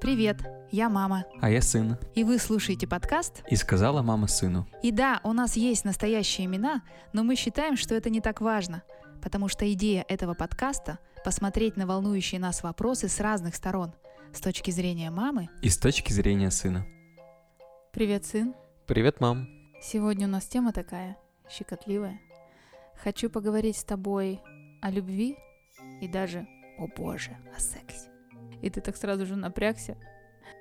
Привет, я мама. А я сын. И вы слушаете подкаст? И сказала мама сыну. И да, у нас есть настоящие имена, но мы считаем, что это не так важно, потому что идея этого подкаста — посмотреть на волнующие нас вопросы с разных сторон, с точки зрения мамы. И с точки зрения сына. Привет, сын. Привет, мам. Сегодня у нас тема такая, щекотливая. Хочу поговорить с тобой о любви и даже, о боже, о сексе. И ты так сразу же напрягся.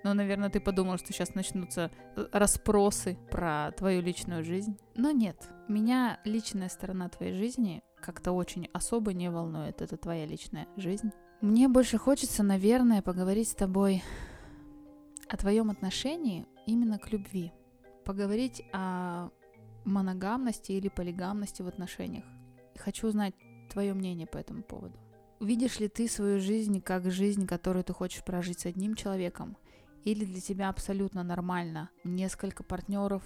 Но, наверное, ты подумал, что сейчас начнутся э, расспросы про твою личную жизнь. Но нет, меня личная сторона твоей жизни как-то очень особо не волнует. Это твоя личная жизнь. Мне больше хочется, наверное, поговорить с тобой о твоем отношении именно к любви. Поговорить о моногамности или полигамности в отношениях. Хочу узнать твое мнение по этому поводу. Видишь ли ты свою жизнь как жизнь, которую ты хочешь прожить с одним человеком? Или для тебя абсолютно нормально несколько партнеров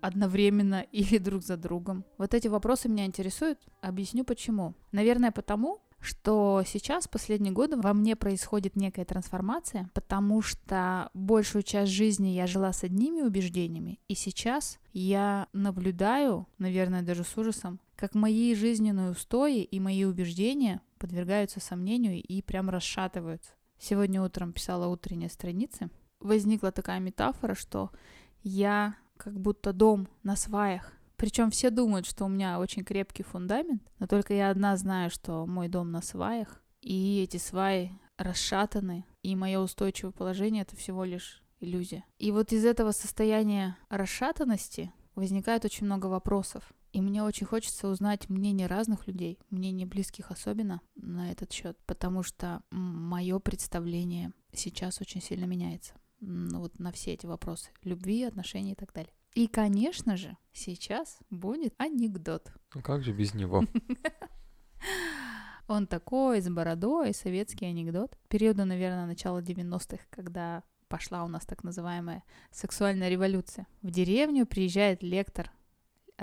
одновременно или друг за другом? Вот эти вопросы меня интересуют. Объясню почему. Наверное, потому, что сейчас, последние годы, во мне происходит некая трансформация, потому что большую часть жизни я жила с одними убеждениями, и сейчас я наблюдаю, наверное, даже с ужасом, как мои жизненные устои и мои убеждения подвергаются сомнению и прям расшатываются. Сегодня утром писала утренние страницы. Возникла такая метафора, что я как будто дом на сваях. Причем все думают, что у меня очень крепкий фундамент, но только я одна знаю, что мой дом на сваях, и эти сваи расшатаны, и мое устойчивое положение — это всего лишь иллюзия. И вот из этого состояния расшатанности возникает очень много вопросов. И мне очень хочется узнать мнение разных людей, мнение близких особенно на этот счет, потому что мое представление сейчас очень сильно меняется. Ну, вот на все эти вопросы любви, отношений и так далее. И, конечно же, сейчас будет анекдот. Ну как же без него? Он такой, с бородой, советский анекдот. Периода, наверное, начала 90-х, когда пошла у нас так называемая сексуальная революция. В деревню приезжает лектор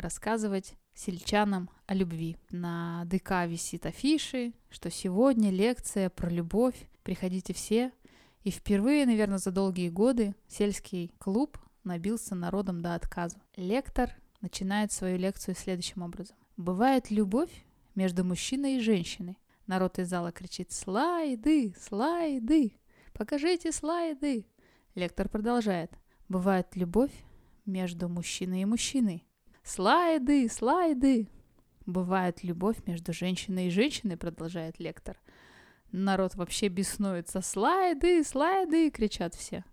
рассказывать сельчанам о любви. На ДК висит афиши, что сегодня лекция про любовь, приходите все. И впервые, наверное, за долгие годы сельский клуб набился народом до отказа. Лектор начинает свою лекцию следующим образом. Бывает любовь между мужчиной и женщиной. Народ из зала кричит «Слайды! Слайды! Покажите слайды!» Лектор продолжает. Бывает любовь между мужчиной и мужчиной. Слайды, слайды. Бывает любовь между женщиной и женщиной, продолжает лектор. Народ вообще беснуется. Слайды, слайды, кричат все.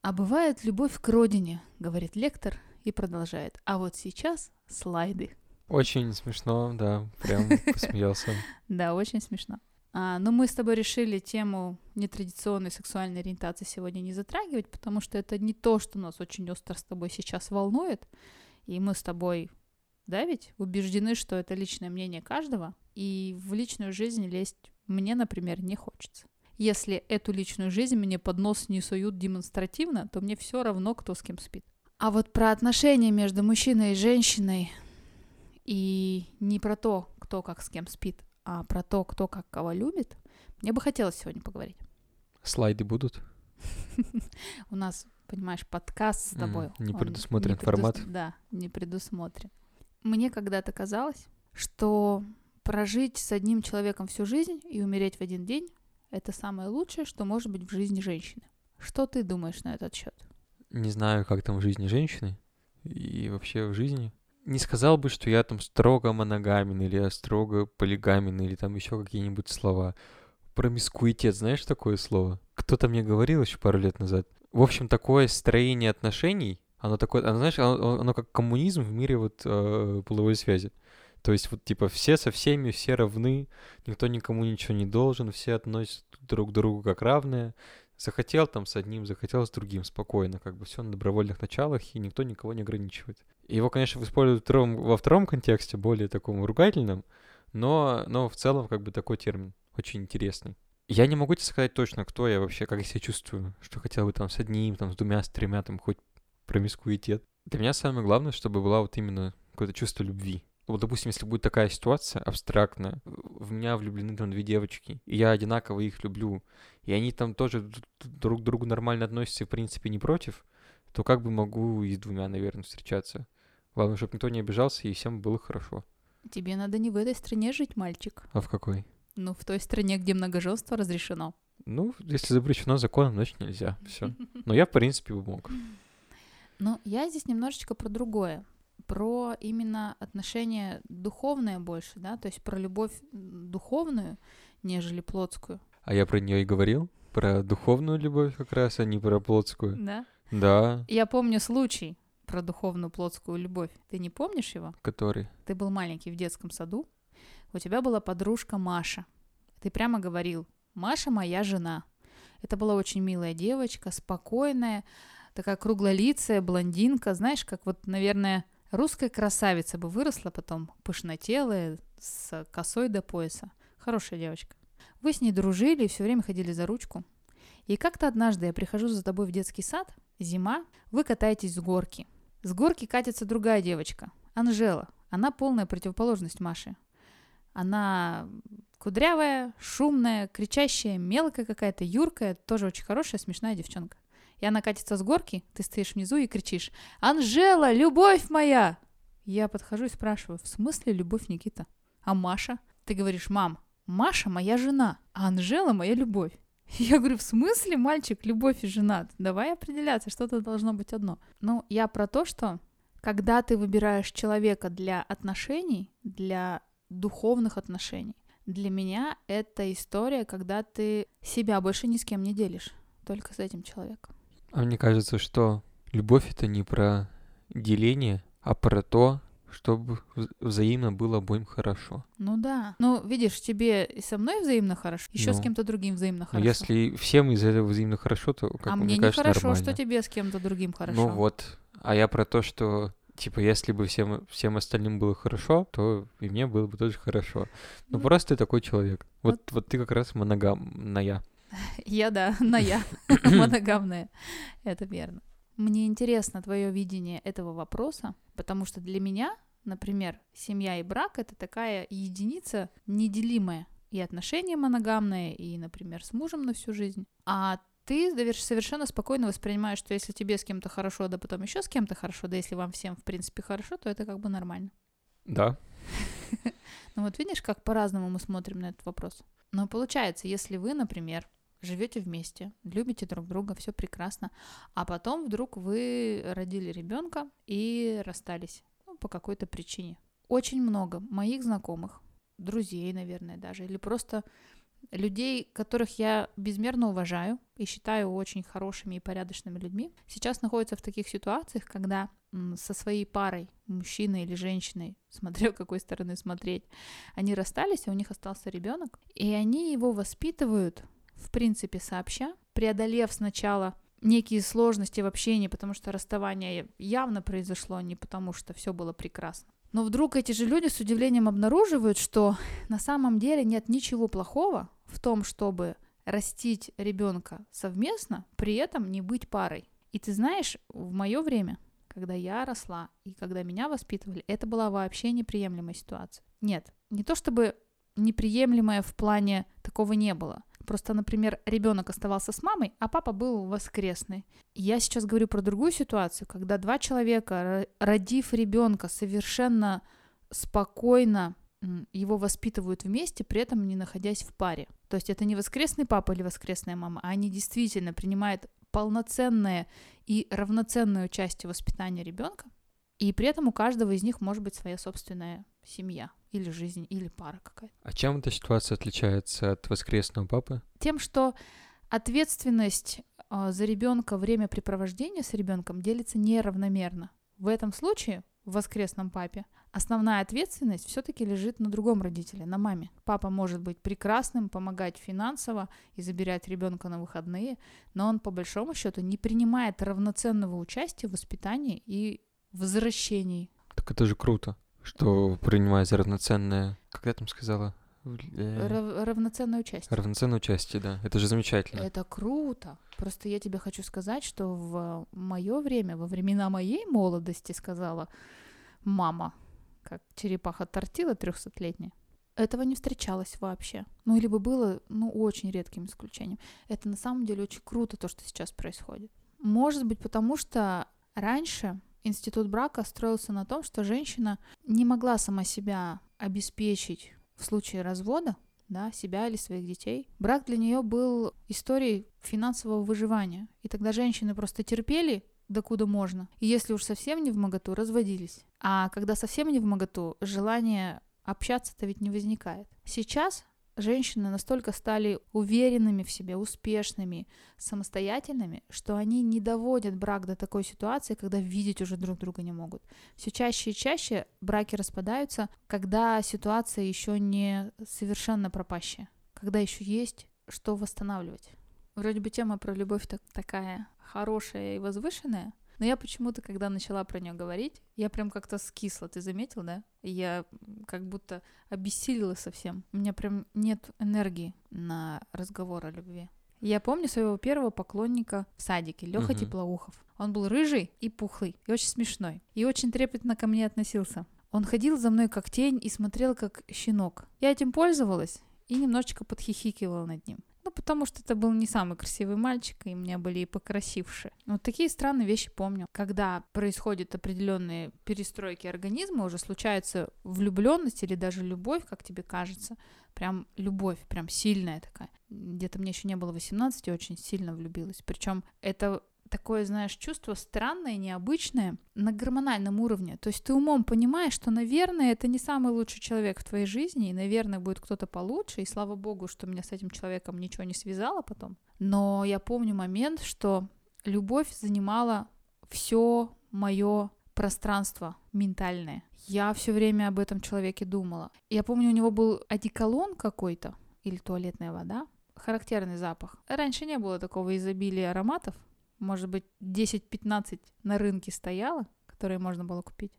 А бывает любовь к родине, говорит лектор и продолжает. А вот сейчас слайды. Очень смешно, да, прям посмеялся. Да, очень смешно. А, но мы с тобой решили тему нетрадиционной сексуальной ориентации сегодня не затрагивать, потому что это не то, что нас очень остро с тобой сейчас волнует. И мы с тобой, да ведь, убеждены, что это личное мнение каждого, и в личную жизнь лезть мне, например, не хочется. Если эту личную жизнь мне под нос не суют демонстративно, то мне все равно, кто с кем спит. А вот про отношения между мужчиной и женщиной, и не про то, кто как с кем спит, а про то, кто как кого любит, мне бы хотелось сегодня поговорить. Слайды будут? У нас понимаешь, подкаст с тобой. Mm, не предусмотрен не формат. Предус... Да, не предусмотрен. Мне когда-то казалось, что прожить с одним человеком всю жизнь и умереть в один день — это самое лучшее, что может быть в жизни женщины. Что ты думаешь на этот счет? Не знаю, как там в жизни женщины и вообще в жизни. Не сказал бы, что я там строго моногамен или строго полигамен или там еще какие-нибудь слова. Промискуитет, знаешь такое слово? Кто-то мне говорил еще пару лет назад в общем, такое строение отношений, оно такое, оно, знаешь, оно, оно как коммунизм в мире вот э, половой связи. То есть вот типа все со всеми, все равны, никто никому ничего не должен, все относятся друг к другу как равные. Захотел там с одним, захотел с другим, спокойно, как бы все на добровольных началах, и никто никого не ограничивает. Его, конечно, используют втором, во втором контексте, более таком ругательном, но, но в целом как бы такой термин очень интересный. Я не могу тебе сказать точно, кто я вообще, как я себя чувствую, что хотел бы там с одним, там, с двумя, с тремя, там, хоть промискуитет. Для меня самое главное, чтобы была вот именно какое-то чувство любви. Вот, допустим, если будет такая ситуация абстрактная, в меня влюблены там две девочки, и я одинаково их люблю, и они там тоже друг к другу нормально относятся и, в принципе, не против, то как бы могу и с двумя, наверное, встречаться. Главное, чтобы никто не обижался и всем было хорошо. Тебе надо не в этой стране жить, мальчик. А в какой? Ну, в той стране, где многоженство разрешено. Ну, если запрещено законом, значит нельзя. Все. Но я, в принципе, бы мог. Но я здесь немножечко про другое. Про именно отношение духовное больше, да, то есть про любовь духовную, нежели плотскую. А я про нее и говорил. Про духовную любовь как раз, а не про плотскую. Да. Да, Я помню случай про духовную плотскую любовь. Ты не помнишь его? который. Ты был маленький в детском саду. У тебя была подружка Маша. Ты прямо говорил, Маша моя жена. Это была очень милая девочка, спокойная, такая круглолицая, блондинка. Знаешь, как вот, наверное, русская красавица бы выросла потом, пышнотелая, с косой до пояса. Хорошая девочка. Вы с ней дружили и все время ходили за ручку. И как-то однажды я прихожу за тобой в детский сад, зима, вы катаетесь с горки. С горки катится другая девочка, Анжела. Она полная противоположность Маше. Она кудрявая, шумная, кричащая, мелкая какая-то, юркая, тоже очень хорошая, смешная девчонка. И она катится с горки, ты стоишь внизу и кричишь «Анжела, любовь моя!» Я подхожу и спрашиваю, в смысле любовь, Никита? А Маша? Ты говоришь, мам, Маша моя жена, а Анжела моя любовь. Я говорю, в смысле, мальчик, любовь и жена? Давай определяться, что-то должно быть одно. Ну, я про то, что когда ты выбираешь человека для отношений, для духовных отношений, для меня это история, когда ты себя больше ни с кем не делишь, только с этим человеком. А мне кажется, что любовь это не про деление, а про то, чтобы вз- взаимно было обоим хорошо. Ну да. Ну, видишь, тебе и со мной взаимно хорошо, еще с Ну. кем-то другим взаимно Но хорошо. если всем из этого взаимно хорошо, то как а бы, мне не кажется, хорошо, нормально. что тебе с кем-то другим хорошо. Ну вот. А я про то, что типа если бы всем, всем остальным было хорошо, то и мне было бы тоже хорошо. Ну Ну, просто ты такой человек. Вот, вот ты как раз моногамная. Я, да, на я, моногамная. Это верно. Мне интересно твое видение этого вопроса, потому что для меня, например, семья и брак — это такая единица неделимая. И отношения моногамные, и, например, с мужем на всю жизнь. А ты совершенно спокойно воспринимаешь, что если тебе с кем-то хорошо, да потом еще с кем-то хорошо, да если вам всем, в принципе, хорошо, то это как бы нормально. Да. Ну вот видишь, как по-разному мы смотрим на этот вопрос. Но получается, если вы, например, живете вместе, любите друг друга, все прекрасно, а потом вдруг вы родили ребенка и расстались ну, по какой-то причине. Очень много моих знакомых, друзей, наверное, даже, или просто людей, которых я безмерно уважаю и считаю очень хорошими и порядочными людьми, сейчас находятся в таких ситуациях, когда со своей парой, мужчиной или женщиной, смотря какой стороны смотреть, они расстались, а у них остался ребенок, и они его воспитывают, в принципе, сообща, преодолев сначала некие сложности в общении, потому что расставание явно произошло не потому, что все было прекрасно. Но вдруг эти же люди с удивлением обнаруживают, что на самом деле нет ничего плохого в том, чтобы растить ребенка совместно, при этом не быть парой. И ты знаешь, в мое время, когда я росла и когда меня воспитывали, это была вообще неприемлемая ситуация. Нет, не то чтобы неприемлемая в плане такого не было. Просто, например, ребенок оставался с мамой, а папа был воскресный. Я сейчас говорю про другую ситуацию, когда два человека, ро- родив ребенка, совершенно спокойно его воспитывают вместе, при этом не находясь в паре. То есть это не воскресный папа или воскресная мама, а они действительно принимают полноценное и равноценное участие в воспитании ребенка, и при этом у каждого из них может быть своя собственная семья или жизнь, или пара какая-то. А чем эта ситуация отличается от воскресного папы? Тем, что ответственность а, за ребенка, времяпрепровождение с ребенком делится неравномерно. В этом случае, в воскресном папе, основная ответственность все-таки лежит на другом родителе, на маме. Папа может быть прекрасным, помогать финансово и забирать ребенка на выходные, но он по большому счету не принимает равноценного участия в воспитании и возвращении. Так это же круто, что принимается равноценное... Как я там сказала? Рав- равноценное участие. Равноценное участие, да. Это же замечательно. Это круто. Просто я тебе хочу сказать, что в мое время, во времена моей молодости, сказала мама, как черепаха тортила трехсотлетняя, этого не встречалось вообще. Ну, либо было, ну, очень редким исключением. Это на самом деле очень круто, то, что сейчас происходит. Может быть, потому что раньше институт брака строился на том, что женщина не могла сама себя обеспечить в случае развода, да, себя или своих детей. Брак для нее был историей финансового выживания. И тогда женщины просто терпели докуда можно. И если уж совсем не в моготу, разводились. А когда совсем не в моготу, желание общаться-то ведь не возникает. Сейчас женщины настолько стали уверенными в себе, успешными, самостоятельными, что они не доводят брак до такой ситуации, когда видеть уже друг друга не могут. Все чаще и чаще браки распадаются, когда ситуация еще не совершенно пропащая, когда еще есть что восстанавливать. Вроде бы тема про любовь так, такая хорошая и возвышенная, но я почему-то, когда начала про нее говорить, я прям как-то скисла, ты заметил, да? Я как будто обессилила совсем. У меня прям нет энергии на разговор о любви. Я помню своего первого поклонника в садике, Леха uh-huh. Теплоухов. Он был рыжий и пухлый, и очень смешной, и очень трепетно ко мне относился. Он ходил за мной как тень и смотрел как щенок. Я этим пользовалась и немножечко подхихикивала над ним. Потому что это был не самый красивый мальчик, и у меня были и покрасившие. Вот такие странные вещи помню. Когда происходят определенные перестройки организма, уже случается влюбленность или даже любовь, как тебе кажется, прям любовь, прям сильная такая. Где-то мне еще не было 18, я очень сильно влюбилась. Причем это такое, знаешь, чувство странное, необычное на гормональном уровне. То есть ты умом понимаешь, что, наверное, это не самый лучший человек в твоей жизни, и, наверное, будет кто-то получше, и слава богу, что меня с этим человеком ничего не связало потом. Но я помню момент, что любовь занимала все мое пространство ментальное. Я все время об этом человеке думала. Я помню, у него был одеколон какой-то, или туалетная вода, характерный запах. Раньше не было такого изобилия ароматов, может быть, 10-15 на рынке стояло, которые можно было купить.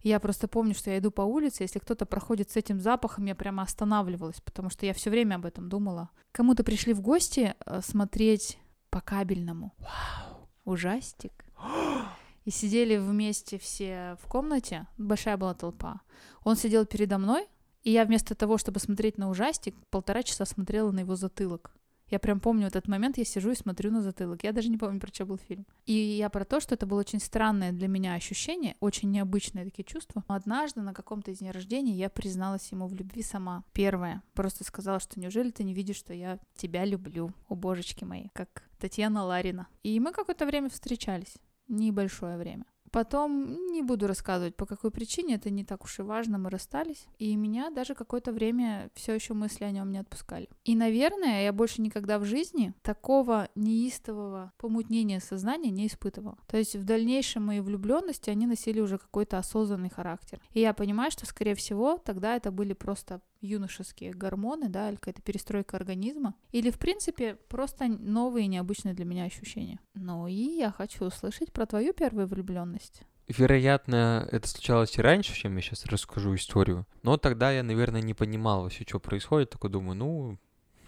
И я просто помню, что я иду по улице, если кто-то проходит с этим запахом, я прямо останавливалась, потому что я все время об этом думала. Кому-то пришли в гости э, смотреть по кабельному. Вау. Ужастик. И сидели вместе все в комнате, большая была толпа. Он сидел передо мной, и я вместо того, чтобы смотреть на ужастик, полтора часа смотрела на его затылок. Я прям помню этот момент, я сижу и смотрю на затылок. Я даже не помню, про что был фильм. И я про то, что это было очень странное для меня ощущение, очень необычные такие чувства. Однажды на каком-то из дней рождения я призналась ему в любви сама. Первое. Просто сказала, что неужели ты не видишь, что я тебя люблю, о божечки мои, как Татьяна Ларина. И мы какое-то время встречались. Небольшое время. Потом не буду рассказывать, по какой причине, это не так уж и важно, мы расстались. И меня даже какое-то время все еще мысли о нем не отпускали. И, наверное, я больше никогда в жизни такого неистового помутнения сознания не испытывала. То есть в дальнейшем мои влюбленности, они носили уже какой-то осознанный характер. И я понимаю, что, скорее всего, тогда это были просто юношеские гормоны, да, или какая-то перестройка организма, или, в принципе, просто новые необычные для меня ощущения. Ну и я хочу услышать про твою первую влюбленность. Вероятно, это случалось и раньше, чем я сейчас расскажу историю. Но тогда я, наверное, не понимал вообще, что происходит. Такой думаю, ну,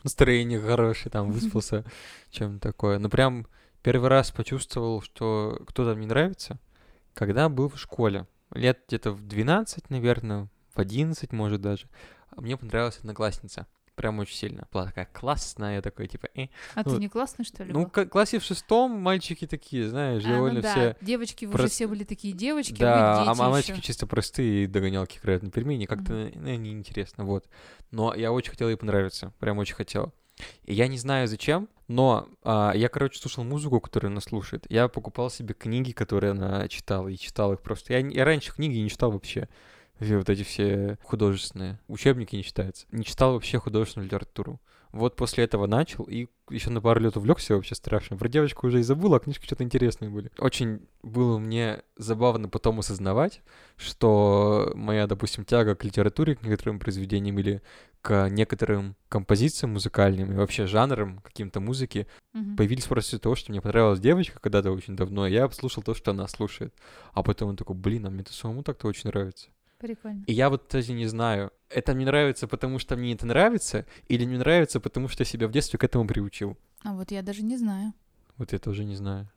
настроение хорошее, там, выспался, чем такое. Но прям первый раз почувствовал, что кто-то мне нравится, когда был в школе. Лет где-то в 12, наверное, в 11, может даже. А мне понравилась одноклассница. Прям очень сильно. Была такая классная, я такой, типа, э. А ну, ты не классный, что ли? Ну, в классе в шестом мальчики такие, знаешь, а, ну довольно ну, да. все... Девочки Прост... уже все были такие девочки, да, а, а мальчики чисто простые, догонялки играют на пельмени, как-то mm-hmm. неинтересно, вот. Но я очень хотел ей понравиться, прям очень хотел. И я не знаю зачем, но а, я, короче, слушал музыку, которую она слушает. Я покупал себе книги, которые она читала, и читал их просто. Я, я раньше книги не читал вообще вот эти все художественные. Учебники не читаются. Не читал вообще художественную литературу. Вот после этого начал и еще на пару лет увлекся вообще страшно. Про девочку уже и забыл, а книжки что-то интересные были. Очень было мне забавно потом осознавать, что моя, допустим, тяга к литературе, к некоторым произведениям или к некоторым композициям музыкальным и вообще жанрам каким-то музыки mm-hmm. появились просто из-за того, что мне понравилась девочка когда-то очень давно, и я послушал то, что она слушает. А потом он такой, блин, а мне это самому так-то очень нравится. Прикольно. И я вот даже не знаю, это мне нравится, потому что мне это нравится, или мне нравится, потому что я себя в детстве к этому приучил. А вот я даже не знаю. Вот я тоже не знаю.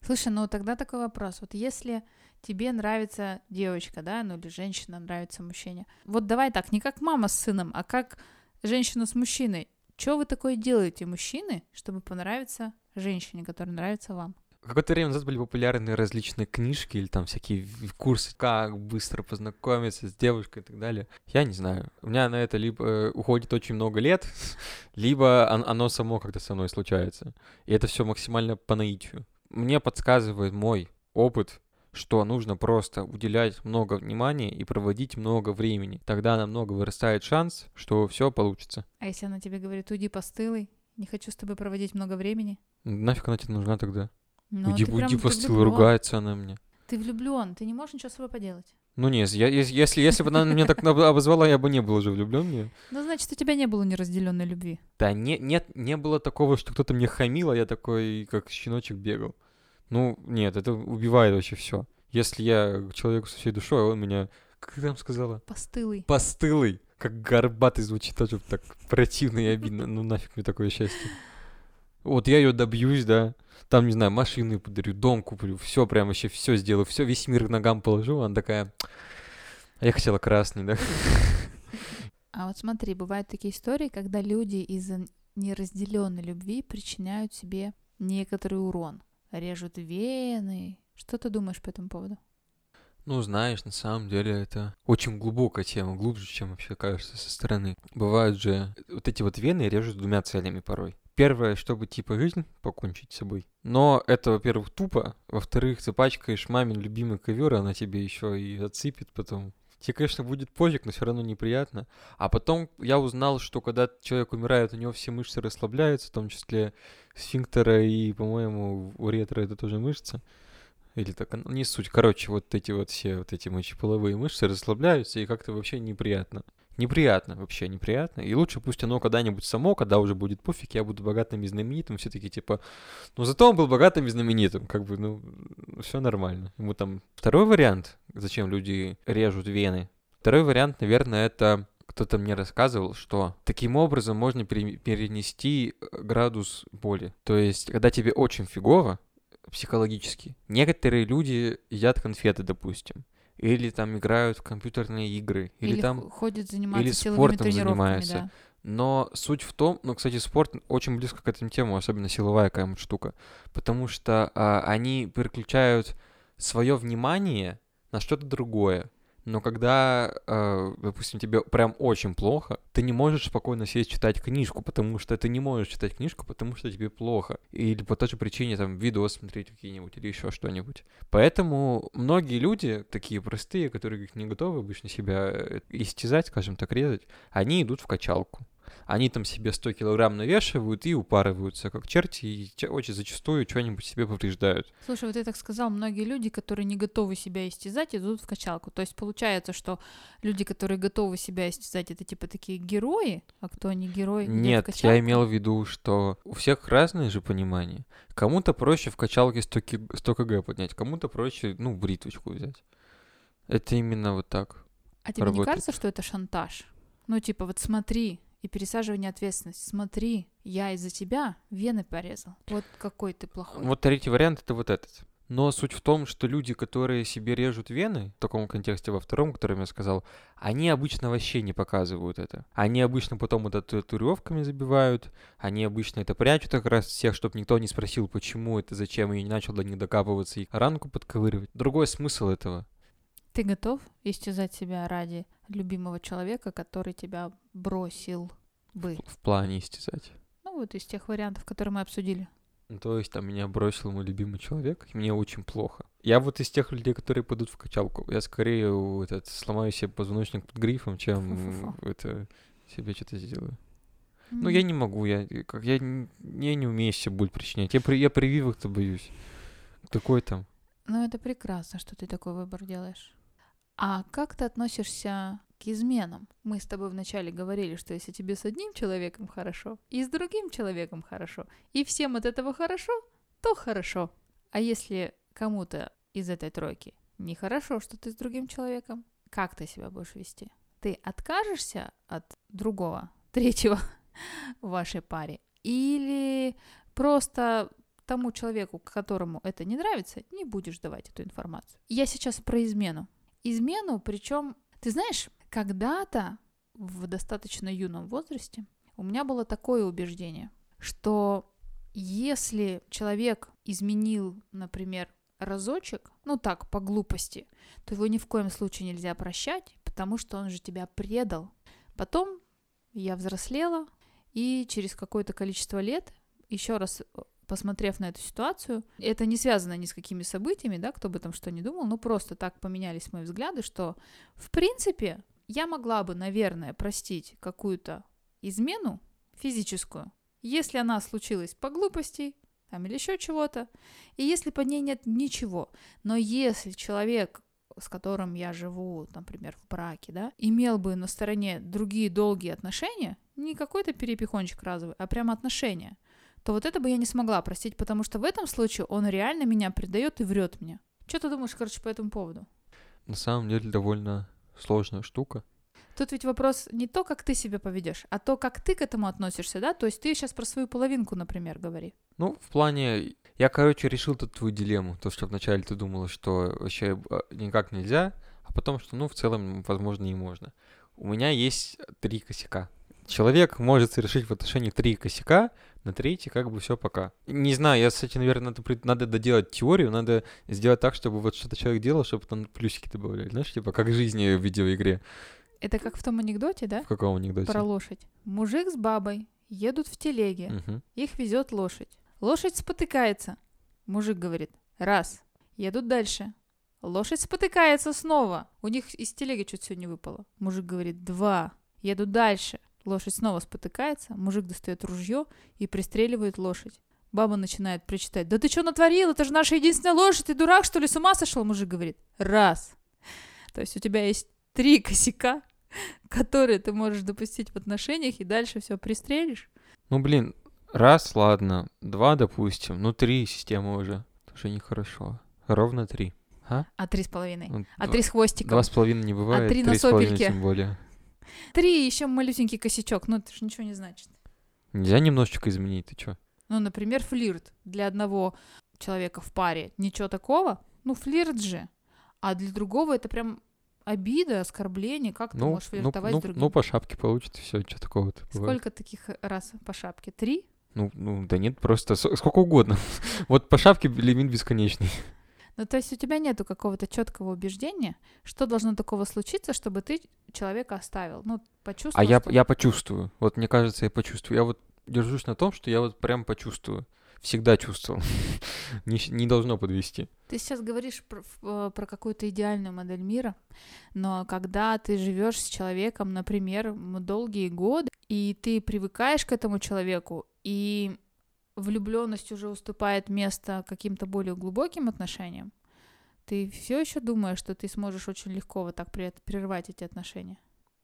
Слушай, ну тогда такой вопрос. Вот если тебе нравится девочка, да, ну или женщина нравится мужчине. Вот давай так, не как мама с сыном, а как женщина с мужчиной. Что вы такое делаете, мужчины, чтобы понравиться женщине, которая нравится вам? Какое-то время назад были популярны различные книжки или там всякие курсы, как быстро познакомиться с девушкой и так далее. Я не знаю. У меня на это либо э, уходит очень много лет, либо оно само как-то со мной случается. И это все максимально по наитию. Мне подсказывает мой опыт, что нужно просто уделять много внимания и проводить много времени. Тогда намного вырастает шанс, что все получится. А если она тебе говорит, уйди постылый, не хочу с тобой проводить много времени? Нафиг она тебе нужна тогда? Ну, уйди, уйди постыл, ругается она мне. Ты влюблен, ты не можешь ничего с собой поделать. Ну не, я, если, если, бы она меня так об- обозвала, я бы не был уже влюблен в. Ну, значит, у тебя не было неразделенной любви. Да не, нет, не было такого, что кто-то мне хамил, а я такой, как щеночек, бегал. Ну, нет, это убивает вообще все. Если я человеку со всей душой, а он меня, как ты там сказала? Постылый. Постылый. Как горбатый звучит тоже так противно и обидно. Ну нафиг мне такое счастье. Вот я ее добьюсь, да. Там, не знаю, машину ей подарю, дом куплю, все прям вообще все сделаю, все весь мир к ногам положу. Она такая, а я хотела красный, да. А вот смотри, бывают такие истории, когда люди из-за неразделенной любви причиняют себе некоторый урон. Режут вены. Что ты думаешь по этому поводу? Ну, знаешь, на самом деле это очень глубокая тема, глубже, чем вообще кажется со стороны. Бывают же вот эти вот вены режут двумя целями порой. Первое, чтобы типа жизнь покончить с собой. Но это, во-первых, тупо. Во-вторых, запачкаешь мамин любимый ковер, она тебе еще и отсыпет потом. Тебе, конечно, будет пофиг, но все равно неприятно. А потом я узнал, что когда человек умирает, у него все мышцы расслабляются, в том числе сфинктера и, по-моему, уретра это тоже мышца. Или так, ну, не суть. Короче, вот эти вот все вот эти мочеполовые мышцы расслабляются, и как-то вообще неприятно. Неприятно, вообще неприятно. И лучше пусть оно когда-нибудь само, когда уже будет пофиг, я буду богатым и знаменитым, все таки типа, ну зато он был богатым и знаменитым, как бы, ну, все нормально. Ему там... Второй вариант, зачем люди режут вены. Второй вариант, наверное, это кто-то мне рассказывал, что таким образом можно пере- перенести э, градус боли. То есть, когда тебе очень фигово, психологически. Некоторые люди едят конфеты, допустим. Или там играют в компьютерные игры. Или, там... х- ходит заниматься или спортом занимается. да. Но суть в том, ну, кстати, спорт очень близко к этому тему, особенно силовая какая-нибудь штука. Потому что а, они переключают свое внимание на что-то другое. Но когда, э, допустим, тебе прям очень плохо, ты не можешь спокойно сесть читать книжку, потому что ты не можешь читать книжку, потому что тебе плохо. Или по той же причине там видео смотреть какие-нибудь или еще что-нибудь. Поэтому многие люди, такие простые, которые не готовы обычно себя э, истязать, скажем так, резать, они идут в качалку. Они там себе 100 килограмм навешивают и упарываются, как черти, и очень зачастую что-нибудь себе повреждают. Слушай, вот ты так сказал, многие люди, которые не готовы себя истязать, идут в качалку. То есть получается, что люди, которые готовы себя истязать, это типа такие герои, а кто не герой, Нет, я имел в виду, что у всех разное же понимание. Кому-то проще в качалке 100, ки- 100 кг поднять, кому-то проще, ну, бритвочку взять. Это именно вот так. А тебе не работает. кажется, что это шантаж? Ну, типа, вот смотри, и пересаживание ответственности. Смотри, я из-за тебя вены порезал. Вот какой ты плохой. Вот третий вариант это вот этот. Но суть в том, что люди, которые себе режут вены, в таком контексте во втором, который я сказал, они обычно вообще не показывают это. Они обычно потом это татуировками забивают, они обычно это прячут как раз всех, чтобы никто не спросил, почему это, зачем, и не начал до них докапываться и ранку подковыривать. Другой смысл этого. Ты готов истязать себя ради любимого человека, который тебя бросил бы? В плане истязать. Ну, вот из тех вариантов, которые мы обсудили. Ну, То есть там меня бросил мой любимый человек, и мне очень плохо. Я вот из тех людей, которые пойдут в качалку. Я скорее этот, сломаю себе позвоночник под грифом, чем Фу-фу-фу. это себе что-то сделаю. Ну, я не могу, я, как, я, я не умею себе боль причинять. Я, при, я прививок-то боюсь. Какой там? Ну, это прекрасно, что ты такой выбор делаешь. А как ты относишься к изменам? Мы с тобой вначале говорили, что если тебе с одним человеком хорошо, и с другим человеком хорошо, и всем от этого хорошо, то хорошо. А если кому-то из этой тройки нехорошо, что ты с другим человеком, как ты себя будешь вести? Ты откажешься от другого, третьего в вашей паре? Или просто тому человеку, которому это не нравится, не будешь давать эту информацию. Я сейчас про измену. Измену, причем, ты знаешь, когда-то в достаточно юном возрасте у меня было такое убеждение, что если человек изменил, например, разочек, ну так, по глупости, то его ни в коем случае нельзя прощать, потому что он же тебя предал. Потом я взрослела, и через какое-то количество лет, еще раз э, посмотрев на эту ситуацию, это не связано ни с какими событиями, да, кто бы там что ни думал, но просто так поменялись мои взгляды, что, в принципе, я могла бы, наверное, простить какую-то измену физическую, если она случилась по глупости там, или еще чего-то, и если под ней нет ничего. Но если человек, с которым я живу, например, в браке, да, имел бы на стороне другие долгие отношения, не какой-то перепихончик разовый, а прямо отношения, то вот это бы я не смогла простить, потому что в этом случае он реально меня предает и врет мне. Что ты думаешь, короче, по этому поводу? На самом деле довольно сложная штука. Тут ведь вопрос не то, как ты себя поведешь, а то, как ты к этому относишься, да? То есть ты сейчас про свою половинку, например, говори. Ну, в плане... Я, короче, решил тут твою дилемму. То, что вначале ты думала, что вообще э, никак нельзя, а потом, что, ну, в целом, возможно, и можно. У меня есть три косяка. Человек может совершить в отношении три косяка, на третий как бы все пока. Не знаю, я, кстати, наверное, надо, надо доделать теорию, надо сделать так, чтобы вот что-то человек делал, чтобы там плюсики добавляли, знаешь, типа как жизни в видеоигре. Это как в том анекдоте, да? В каком анекдоте? Про лошадь. Мужик с бабой едут в телеге, угу. их везет лошадь. Лошадь спотыкается. Мужик говорит, раз, едут дальше. Лошадь спотыкается снова. У них из телеги что-то сегодня выпало. Мужик говорит, два, едут дальше. Лошадь снова спотыкается, мужик достает ружье и пристреливает лошадь. Баба начинает причитать. «Да ты что натворил? Это же наша единственная лошадь! Ты дурак, что ли? С ума сошел?» Мужик говорит. «Раз!» То есть у тебя есть три косяка, которые ты можешь допустить в отношениях, и дальше все пристрелишь. Ну, блин, раз, ладно, два, допустим, ну, три система уже. Тоже нехорошо. Ровно три. А? А три с половиной. Ну, а три с хвостиком. Два с половиной не бывает. А три на сопельке. тем более. Три еще малюсенький косячок, ну это же ничего не значит. Нельзя немножечко изменить, ты чё? Ну, например, флирт для одного человека в паре. Ничего такого, ну флирт же. А для другого это прям обида, оскорбление, как ну, ты можешь ну, флиртовать ну, с другим? Ну, по шапке получится все, что такого-то Сколько таких раз по шапке? Три? Ну, ну, да нет, просто сколько угодно. вот по шапке лимит бесконечный. Ну, то есть у тебя нету какого-то четкого убеждения, что должно такого случиться, чтобы ты человека оставил. Ну, почувствовал. А я, что... я почувствую. Вот мне кажется, я почувствую. Я вот держусь на том, что я вот прям почувствую. Всегда чувствовал. не, не должно подвести. Ты сейчас говоришь про, э, про какую-то идеальную модель мира, но когда ты живешь с человеком, например, долгие годы, и ты привыкаешь к этому человеку, и влюбленность уже уступает место каким-то более глубоким отношениям, ты все еще думаешь, что ты сможешь очень легко вот так прервать эти отношения?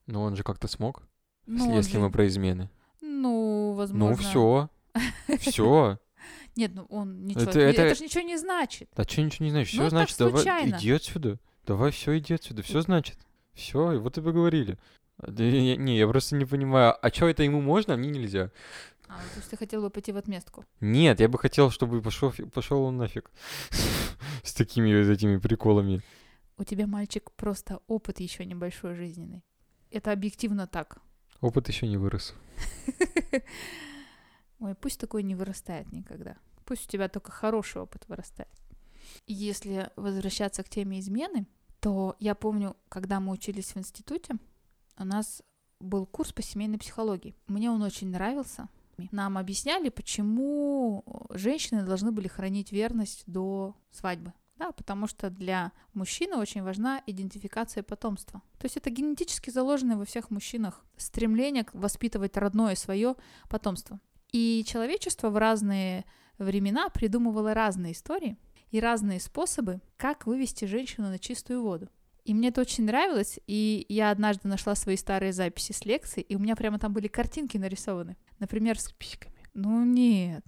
Ну, он же как-то смог. Ну, если же... мы про измены. Ну, возможно. Ну, все. Все. Нет, ну он ничего. Это, это... это же ничего не значит. Да что ничего не значит? Все ну, значит, давай иди отсюда. Давай все, иди отсюда. Все значит. Все, и вот и поговорили. Не, я просто не понимаю, а что это ему можно, а мне нельзя? А, то есть ты хотел бы пойти в отместку? Нет, я бы хотел, чтобы пошел, пошел он нафиг с такими этими приколами. У тебя, мальчик, просто опыт еще небольшой жизненный. Это объективно так. Опыт еще не вырос. Ой, пусть такой не вырастает никогда. Пусть у тебя только хороший опыт вырастает. Если возвращаться к теме измены, то я помню, когда мы учились в институте, у нас был курс по семейной психологии. Мне он очень нравился, нам объясняли, почему женщины должны были хранить верность до свадьбы. Да, потому что для мужчины очень важна идентификация потомства. То есть это генетически заложенное во всех мужчинах стремление воспитывать родное свое потомство. И человечество в разные времена придумывало разные истории и разные способы, как вывести женщину на чистую воду. И мне это очень нравилось, и я однажды нашла свои старые записи с лекций, и у меня прямо там были картинки нарисованы. Например, с письками. Ну нет.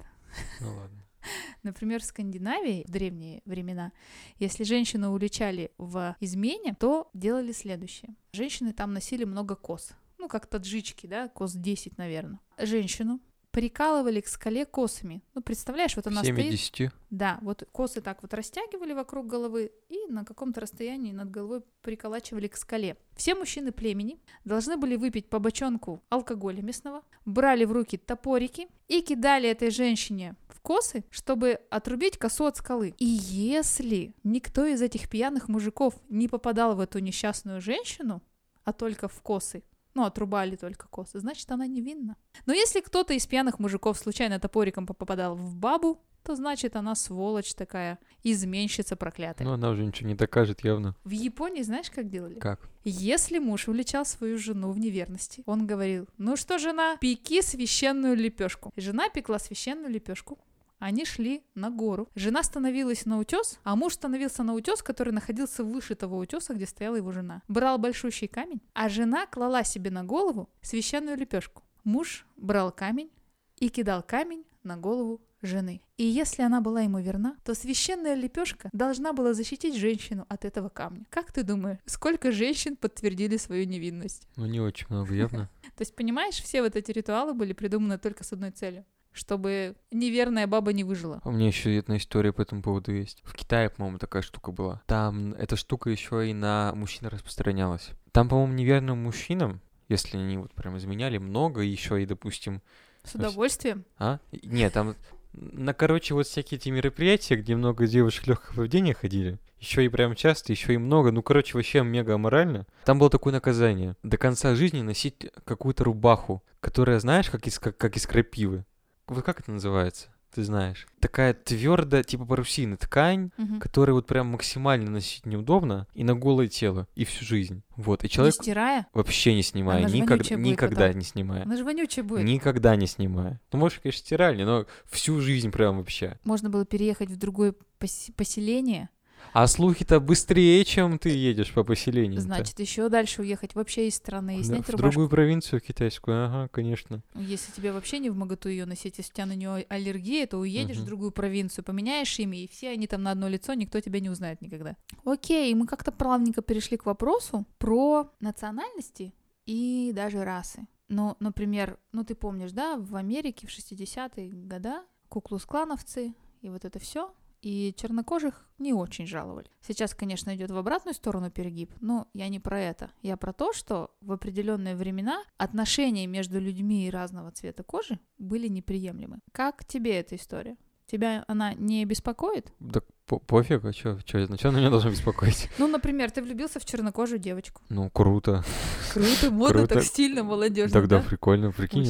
Ну ладно. Например, в Скандинавии в древние времена, если женщину уличали в измене, то делали следующее. Женщины там носили много кос. Ну, как таджички, да, кос 10, наверное. Женщину прикалывали к скале косами. Ну, представляешь, вот она стоит... 70. Да, вот косы так вот растягивали вокруг головы и на каком-то расстоянии над головой приколачивали к скале. Все мужчины племени должны были выпить по бочонку алкоголя мясного, брали в руки топорики и кидали этой женщине в косы, чтобы отрубить косу от скалы. И если никто из этих пьяных мужиков не попадал в эту несчастную женщину, а только в косы, ну, отрубали только косы, значит, она невинна. Но если кто-то из пьяных мужиков случайно топориком попадал в бабу, то значит она сволочь такая, изменщица проклятая. Ну, она уже ничего не докажет явно. В Японии знаешь, как делали? Как? Если муж уличал свою жену в неверности, он говорил, ну что, жена, пеки священную лепешку. Жена пекла священную лепешку, они шли на гору. Жена становилась на утес, а муж становился на утес, который находился выше того утеса, где стояла его жена. Брал большущий камень, а жена клала себе на голову священную лепешку. Муж брал камень и кидал камень на голову жены. И если она была ему верна, то священная лепешка должна была защитить женщину от этого камня. Как ты думаешь, сколько женщин подтвердили свою невинность? Ну, не очень много, явно. То есть, понимаешь, все вот эти ритуалы были придуманы только с одной целью чтобы неверная баба не выжила. У меня еще одна история по этому поводу есть. В Китае, по-моему, такая штука была. Там эта штука еще и на мужчин распространялась. Там, по-моему, неверным мужчинам, если они вот прям изменяли много, еще и, допустим... С удовольствием? А? Нет, там на, короче, вот всякие эти мероприятия, где много девушек легкого поведения ходили, еще и прям часто, еще и много, ну, короче, вообще мега аморально. Там было такое наказание. До конца жизни носить какую-то рубаху, которая, знаешь, как из, как, как из крапивы вот как это называется? Ты знаешь. Такая твердая, типа парусины, ткань, Мгм. которая вот прям максимально носить неудобно и на голое тело, и всю жизнь. Вот. И человек Не стирая? вообще не снимая, Она никогда, будет никогда потом. не снимая. Она же вонючая будет. Никогда не снимая. Ну, может, конечно, стиральня, но всю жизнь прям вообще. Можно было переехать в другое пос- поселение, А слухи-то быстрее, чем ты едешь по поселению. значит, еще дальше уехать вообще из страны и снять в рубашку. другую провинцию китайскую, ага, конечно. Если тебе вообще не в моготу ее носить, если у тебя на нее аллергия, то уедешь Мгм. в другую провинцию, поменяешь имя, и все они там на одно лицо, никто тебя не узнает никогда. Окей, мы как-то плавненько перешли к вопросу про национальности и даже расы. Ну, например, ну ты помнишь, да, в Америке в 60-е года куклус-клановцы и вот это все, и чернокожих не очень жаловали. Сейчас, конечно, идет в обратную сторону перегиб, но я не про это. Я про то, что в определенные времена отношения между людьми разного цвета кожи были неприемлемы. Как тебе эта история? Тебя она не беспокоит? Так по- пофиг, а чё, чё, на чё она меня должна беспокоить? Ну, например, ты влюбился в чернокожую девочку. Ну, круто. Круто, модно, так стильно, молодежно, Тогда да? прикольно, прикинь.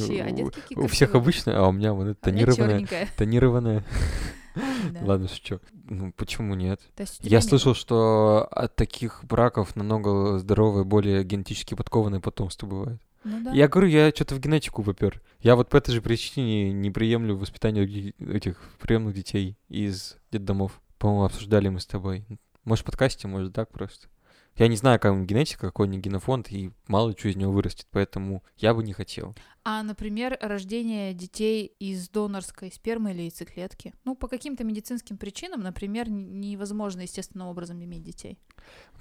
У- у всех обычно, а у меня вот это А тонированная. Тонированная. Да. Ладно, шучу. Ну, почему нет? Я нет- слышал, что от таких браков намного здоровое, более генетически подкованное потомство бывает. Ну да. Я говорю, я что-то в генетику попер. Я вот по этой же причине не приемлю воспитание этих приемных детей из детдомов. По-моему, обсуждали мы с тобой. Может, в подкасте, может, так просто. Я не знаю, какая у него генетика, какой у него генофонд, и мало что из него вырастет, поэтому я бы не хотел. А, например, рождение детей из донорской спермы или яйцеклетки. Ну, по каким-то медицинским причинам, например, невозможно естественным образом иметь детей.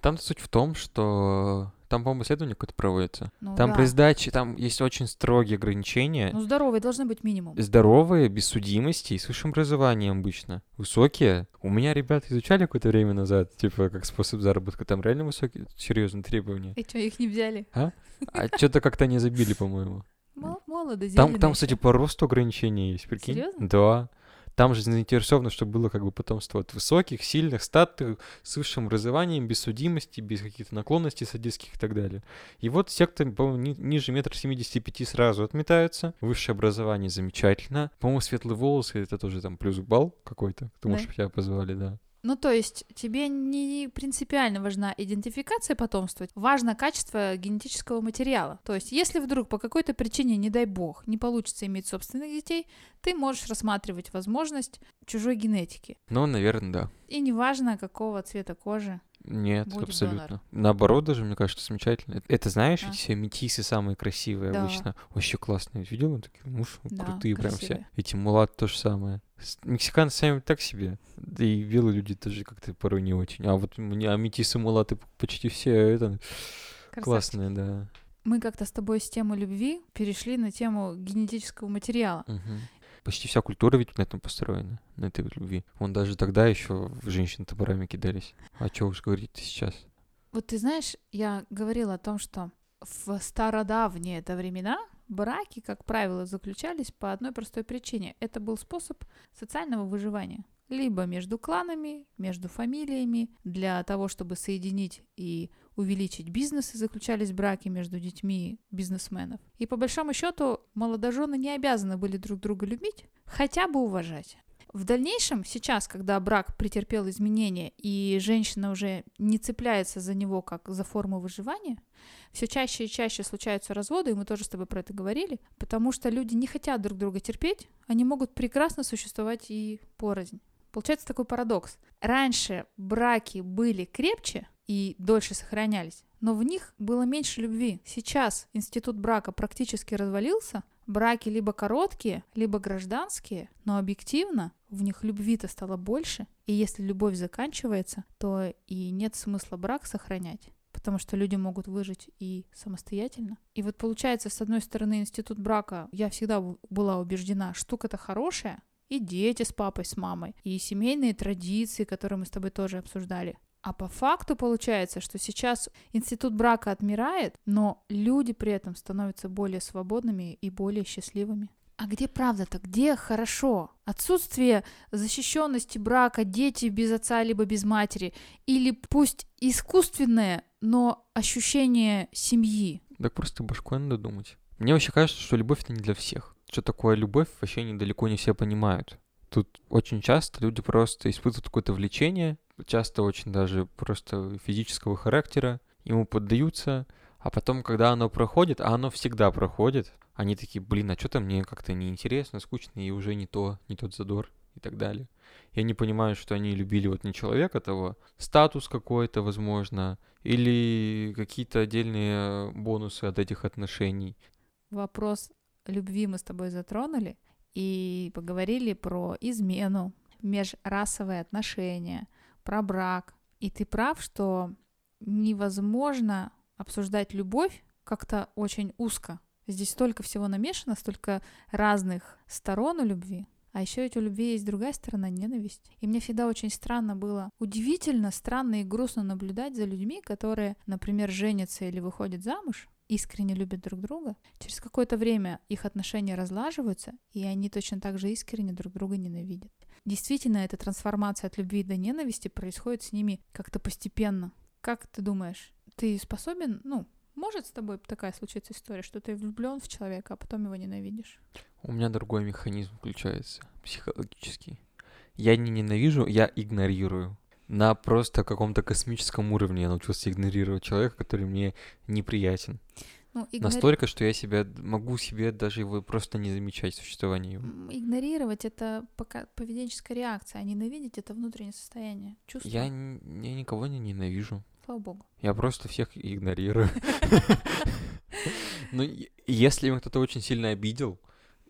Там суть в том, что там, по-моему, исследование какое-то проводится. Ну, Там да. при сдаче, там есть очень строгие ограничения. Ну, здоровые должны быть минимум. Здоровые, без судимости и с высшим образованием обычно. Высокие. У меня ребята изучали какое-то время назад, типа, как способ заработка. Там реально высокие, серьезные требования. И что, их не взяли? А что-то как-то не забили, по-моему. Мол- Молодо, Там, там, кстати, по росту ограничения есть, прикинь? Серьёзно? Да. Там же заинтересовано, чтобы было как бы потомство от высоких, сильных, статных, с высшим образованием, без судимости, без каких-то наклонностей садистских и так далее. И вот все, кто, по-моему, ни- ниже метра семидесяти пяти сразу отметаются. Высшее образование замечательно. По-моему, светлые волосы — это тоже там плюс балл какой-то, потому Да. что тебя позвали, да. Ну, то есть тебе не принципиально важна идентификация потомства, важно качество генетического материала. То есть если вдруг по какой-то причине, не дай бог, не получится иметь собственных детей, ты можешь рассматривать возможность чужой генетики. Ну, наверное, да. И неважно, какого цвета кожи. Нет, Будет абсолютно. донор. Наоборот, даже, мне кажется, замечательно. Это, это знаешь, А. ведь все метисы самые красивые Да. обычно. Вообще классные. Видел? Такие, муж, Да, крутые прям все. красивые. Эти мулат то же самое. Мексиканцы сами так себе. Да и белые люди тоже как-то порой не очень. А вот мне а метисы мулаты почти все это Красавчики. классные, да. Мы как-то с тобой с темы любви перешли на тему генетического материала. Мгм. Почти вся культура ведь на этом построена, на этой любви. Вон даже тогда еще женщины топорами кидались. А что уж говорить сейчас? Вот ты знаешь, я говорила о том, что в стародавние это времена браки, как правило, заключались по одной простой причине. Это был способ социального выживания. Либо между кланами, между фамилиями, для того, чтобы соединить и увеличить бизнесы, заключались браки между детьми бизнесменов. И по большому счету молодожены не обязаны были друг друга любить, хотя бы уважать. В дальнейшем, сейчас, когда брак претерпел изменения и женщина уже не цепляется за него как за форму выживания, все чаще и чаще случаются разводы, и мы тоже с тобой про это говорили, потому что люди не хотят друг друга терпеть, они могут прекрасно существовать и порознь. Получается такой парадокс. Раньше браки были крепче и дольше сохранялись, но в них было меньше любви. Сейчас институт брака практически развалился, браки либо короткие, либо гражданские, но объективно в них любви-то стало больше, и если любовь заканчивается, то и нет смысла брак сохранять потому что люди могут выжить и самостоятельно. И вот получается, с одной стороны, институт брака, я всегда была убеждена, штука-то хорошая, и дети с папой, с мамой, и семейные традиции, которые мы с тобой тоже обсуждали. А по факту получается, что сейчас институт брака отмирает, но люди при этом становятся более свободными и более счастливыми. А где правда-то? Где хорошо? Отсутствие защищенности брака, дети без отца либо без матери, или пусть искусственное, но ощущение семьи. Так просто башкой надо думать. Мне вообще кажется, что любовь это не для всех. Что такое любовь, вообще недалеко не все понимают. Тут очень часто люди просто испытывают какое-то влечение, часто очень даже просто физического характера, ему поддаются, а потом, когда оно проходит, а оно всегда проходит, они такие, блин, а что-то мне как-то неинтересно, скучно, и уже не то, не тот задор и так далее. И они понимают, что они любили вот не человека того, статус какой-то, возможно, или какие-то отдельные бонусы от этих отношений. Вопрос любви мы с тобой затронули и поговорили про измену, межрасовые отношения, про брак. И ты прав, что невозможно обсуждать любовь как-то очень узко. Здесь столько всего намешано, столько разных сторон у любви. А еще ведь у любви есть другая сторона — ненависть. И мне всегда очень странно было, удивительно странно и грустно наблюдать за людьми, которые, например, женятся или выходят замуж, искренне любят друг друга, через какое-то время их отношения разлаживаются, и они точно так же искренне друг друга ненавидят. Действительно, эта трансформация от любви до ненависти происходит с ними как-то постепенно. Как ты думаешь, ты способен, ну, может с тобой такая случиться история, что ты влюблен в человека, а потом его ненавидишь? У меня другой механизм включается, психологический. Я не ненавижу, я игнорирую. На просто каком-то космическом уровне я научился игнорировать человека, который мне неприятен. Ну, игнори- Настолько, что я себя могу себе даже его просто не замечать существование его. Игнорировать это пока поведенческая реакция, а ненавидеть это внутреннее состояние. Чувство. Я, я никого не ненавижу. Слава богу. Я просто всех игнорирую. Ну, если меня кто-то очень сильно обидел,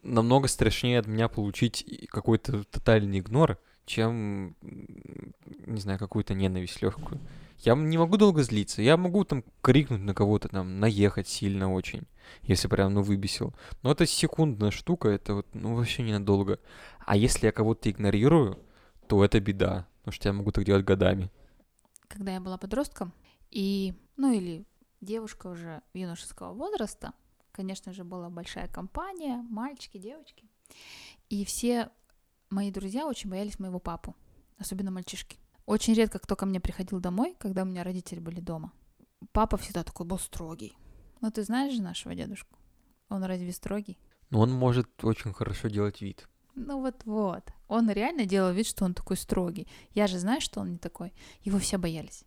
намного страшнее от меня получить какой-то тотальный игнор, чем, не знаю, какую-то ненависть легкую. Я не могу долго злиться. Я могу там крикнуть на кого-то, там, наехать сильно очень, если прям, ну, выбесил. Но это секундная штука, это вот, ну, вообще ненадолго. А если я кого-то игнорирую, то это беда, потому что я могу так делать годами. Когда я была подростком, и, ну или девушка уже юношеского возраста, конечно же, была большая компания, мальчики, девочки. И все мои друзья очень боялись моего папу, особенно мальчишки. Очень редко кто ко мне приходил домой, когда у меня родители были дома. Папа всегда такой был строгий. Ну, ты знаешь же нашего дедушку? Он разве строгий? Но он может очень хорошо делать вид. Ну вот-вот. Он реально делал вид, что он такой строгий. Я же знаю, что он не такой. Его все боялись.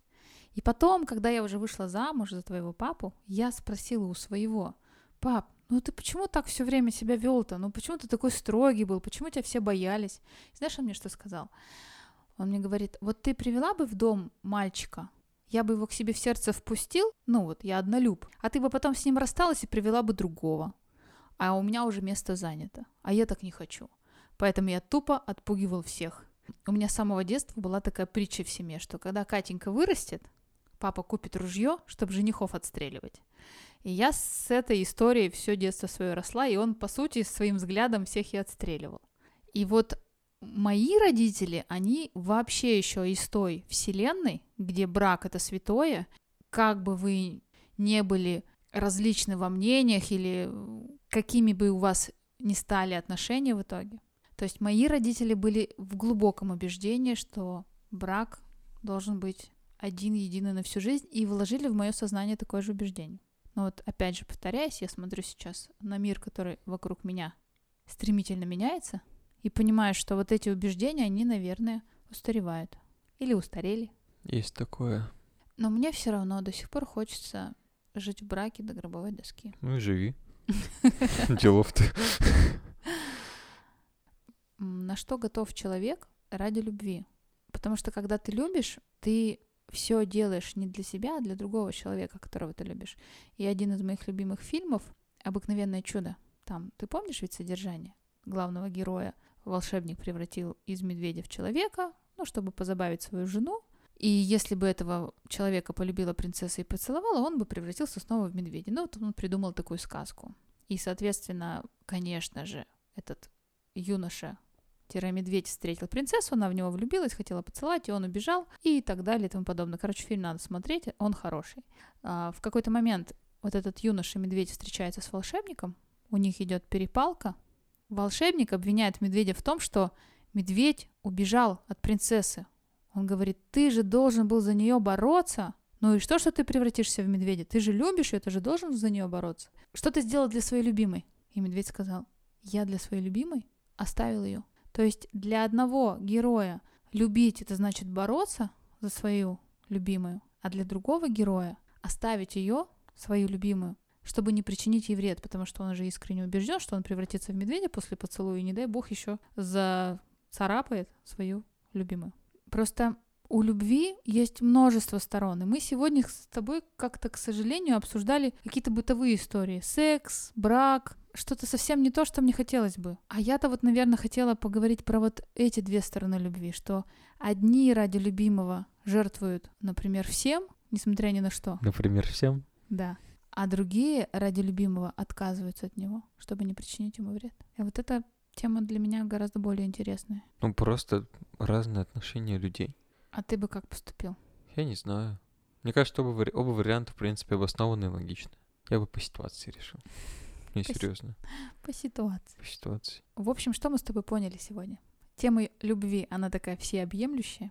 И потом, когда я уже вышла замуж за твоего папу, я спросила у своего, пап, ну ты почему так все время себя вел-то? Ну почему ты такой строгий был? Почему тебя все боялись? Знаешь, он мне что сказал? Он мне говорит, вот ты привела бы в дом мальчика, я бы его к себе в сердце впустил, ну вот, я однолюб, а ты бы потом с ним рассталась и привела бы другого. А у меня уже место занято, а я так не хочу. Поэтому я тупо отпугивал всех. У меня с самого детства была такая притча в семье, что когда Катенька вырастет, папа купит ружье, чтобы женихов отстреливать. И я с этой историей все детство свое росла, и он, по сути, своим взглядом всех и отстреливал. И вот мои родители, они вообще еще из той вселенной, где брак это святое, как бы вы не были различны во мнениях или какими бы у вас ни стали отношения в итоге. То есть мои родители были в глубоком убеждении, что брак должен быть один, единый на всю жизнь, и вложили в мое сознание такое же убеждение. Но вот опять же повторяюсь, я смотрю сейчас на мир, который вокруг меня стремительно меняется, и понимаю, что вот эти убеждения, они, наверное, устаревают. Или устарели. Есть такое. Но мне все равно до сих пор хочется жить в браке до гробовой доски. Ну и живи. Делов-то. На что готов человек ради любви? Потому что когда ты любишь, ты все делаешь не для себя, а для другого человека, которого ты любишь. И один из моих любимых фильмов «Обыкновенное чудо». Там, ты помнишь ведь содержание главного героя? Волшебник превратил из медведя в человека, ну, чтобы позабавить свою жену. И если бы этого человека полюбила принцесса и поцеловала, он бы превратился снова в медведя. Ну, вот он придумал такую сказку. И, соответственно, конечно же, этот юноша медведь встретил принцессу, она в него влюбилась, хотела поцеловать, и он убежал, и так далее, и тому подобное. Короче, фильм надо смотреть, он хороший. А, в какой-то момент вот этот юноша-медведь встречается с волшебником, у них идет перепалка. Волшебник обвиняет медведя в том, что медведь убежал от принцессы. Он говорит, ты же должен был за нее бороться. Ну и что, что ты превратишься в медведя? Ты же любишь ее, ты же должен за нее бороться. Что ты сделал для своей любимой? И медведь сказал, я для своей любимой оставил ее. То есть для одного героя любить это значит бороться за свою любимую, а для другого героя оставить ее, свою любимую, чтобы не причинить ей вред, потому что он же искренне убежден, что он превратится в медведя после поцелуя, и не дай бог еще зацарапает свою любимую. Просто у любви есть множество сторон, и мы сегодня с тобой как-то, к сожалению, обсуждали какие-то бытовые истории. Секс, брак, что-то совсем не то, что мне хотелось бы. А я-то вот, наверное, хотела поговорить про вот эти две стороны любви, что одни ради любимого жертвуют, например, всем, несмотря ни на что. Например, всем? Да. А другие ради любимого отказываются от него, чтобы не причинить ему вред. И вот эта тема для меня гораздо более интересная. Ну, просто разные отношения людей. А ты бы как поступил? Я не знаю. Мне кажется, оба, оба варианта, в принципе, обоснованы и логичны. Я бы по ситуации решил. Не, по серьезно. По ситуации. По ситуации. В общем, что мы с тобой поняли сегодня? Тема любви, она такая всеобъемлющая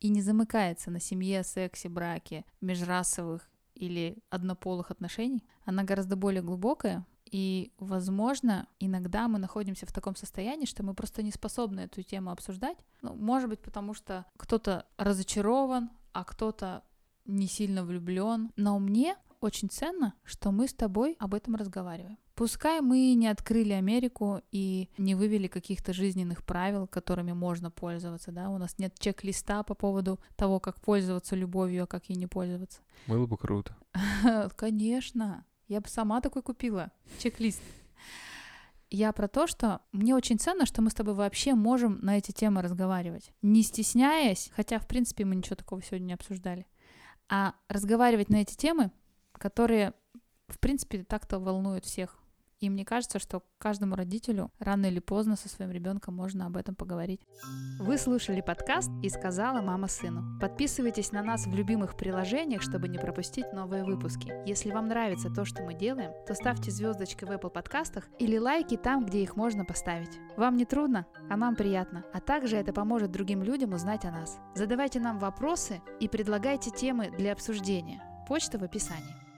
и не замыкается на семье, сексе, браке, межрасовых или однополых отношений. Она гораздо более глубокая, и, возможно, иногда мы находимся в таком состоянии, что мы просто не способны эту тему обсуждать. Ну, может быть, потому что кто-то разочарован, а кто-то не сильно влюблен. Но мне очень ценно, что мы с тобой об этом разговариваем. Пускай мы не открыли Америку и не вывели каких-то жизненных правил, которыми можно пользоваться, да, у нас нет чек-листа по поводу того, как пользоваться любовью, а как ей не пользоваться. Было бы круто. Конечно, я бы сама такой купила, чек-лист. Я про то, что мне очень ценно, что мы с тобой вообще можем на эти темы разговаривать, не стесняясь, хотя, в принципе, мы ничего такого сегодня не обсуждали, а разговаривать на эти темы, которые, в принципе, так-то волнуют всех. И мне кажется, что каждому родителю рано или поздно со своим ребенком можно об этом поговорить. Вы слушали подкаст «И сказала мама сыну». Подписывайтесь на нас в любимых приложениях, чтобы не пропустить новые выпуски. Если вам нравится то, что мы делаем, то ставьте звездочки в Apple подкастах или лайки там, где их можно поставить. Вам не трудно, а нам приятно. А также это поможет другим людям узнать о нас. Задавайте нам вопросы и предлагайте темы для обсуждения. Почта в описании.